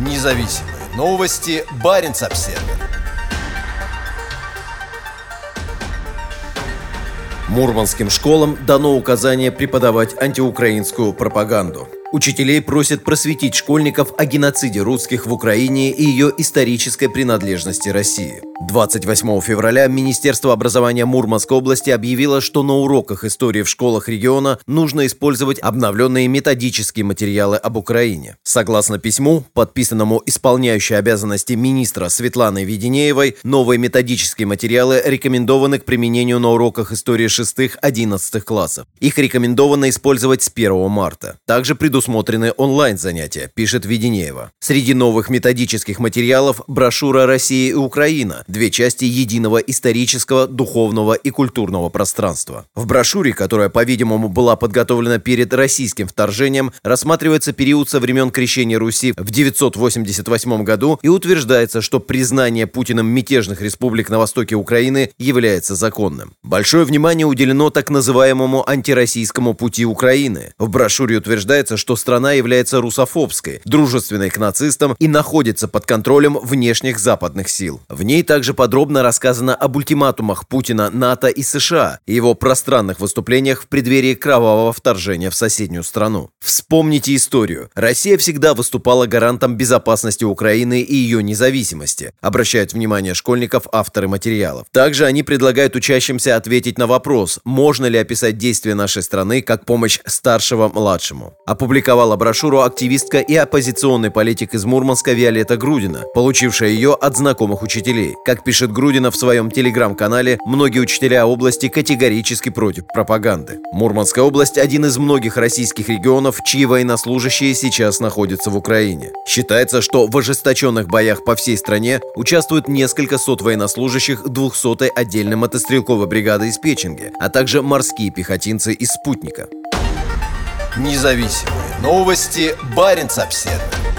Независимые новости. Барин обсерва Мурманским школам дано указание преподавать антиукраинскую пропаганду. Учителей просят просветить школьников о геноциде русских в Украине и ее исторической принадлежности России. 28 февраля Министерство образования Мурманской области объявило, что на уроках истории в школах региона нужно использовать обновленные методические материалы об Украине. Согласно письму, подписанному исполняющей обязанности министра Светланой Веденеевой, новые методические материалы рекомендованы к применению на уроках истории 6-11 классов. Их рекомендовано использовать с 1 марта. Также предусмотрены онлайн-занятия, пишет Веденеева. Среди новых методических материалов брошюра «Россия и Украина», две части единого исторического, духовного и культурного пространства. В брошюре, которая, по-видимому, была подготовлена перед российским вторжением, рассматривается период со времен крещения Руси в 988 году и утверждается, что признание Путиным мятежных республик на востоке Украины является законным. Большое внимание уделено так называемому антироссийскому пути Украины. В брошюре утверждается, что страна является русофобской, дружественной к нацистам и находится под контролем внешних западных сил. В ней также также подробно рассказано об ультиматумах Путина, НАТО и США и его пространных выступлениях в преддверии кровавого вторжения в соседнюю страну. Вспомните историю. Россия всегда выступала гарантом безопасности Украины и ее независимости, обращают внимание школьников авторы материалов. Также они предлагают учащимся ответить на вопрос, можно ли описать действия нашей страны как помощь старшего младшему. Опубликовала брошюру активистка и оппозиционный политик из Мурманска Виолетта Грудина, получившая ее от знакомых учителей. Как пишет Грудина в своем телеграм-канале, многие учителя области категорически против пропаганды. Мурманская область – один из многих российских регионов, чьи военнослужащие сейчас находятся в Украине. Считается, что в ожесточенных боях по всей стране участвуют несколько сот военнослужащих 200-й отдельной мотострелковой бригады из Печенги, а также морские пехотинцы из «Спутника». Независимые новости. Барин обседный.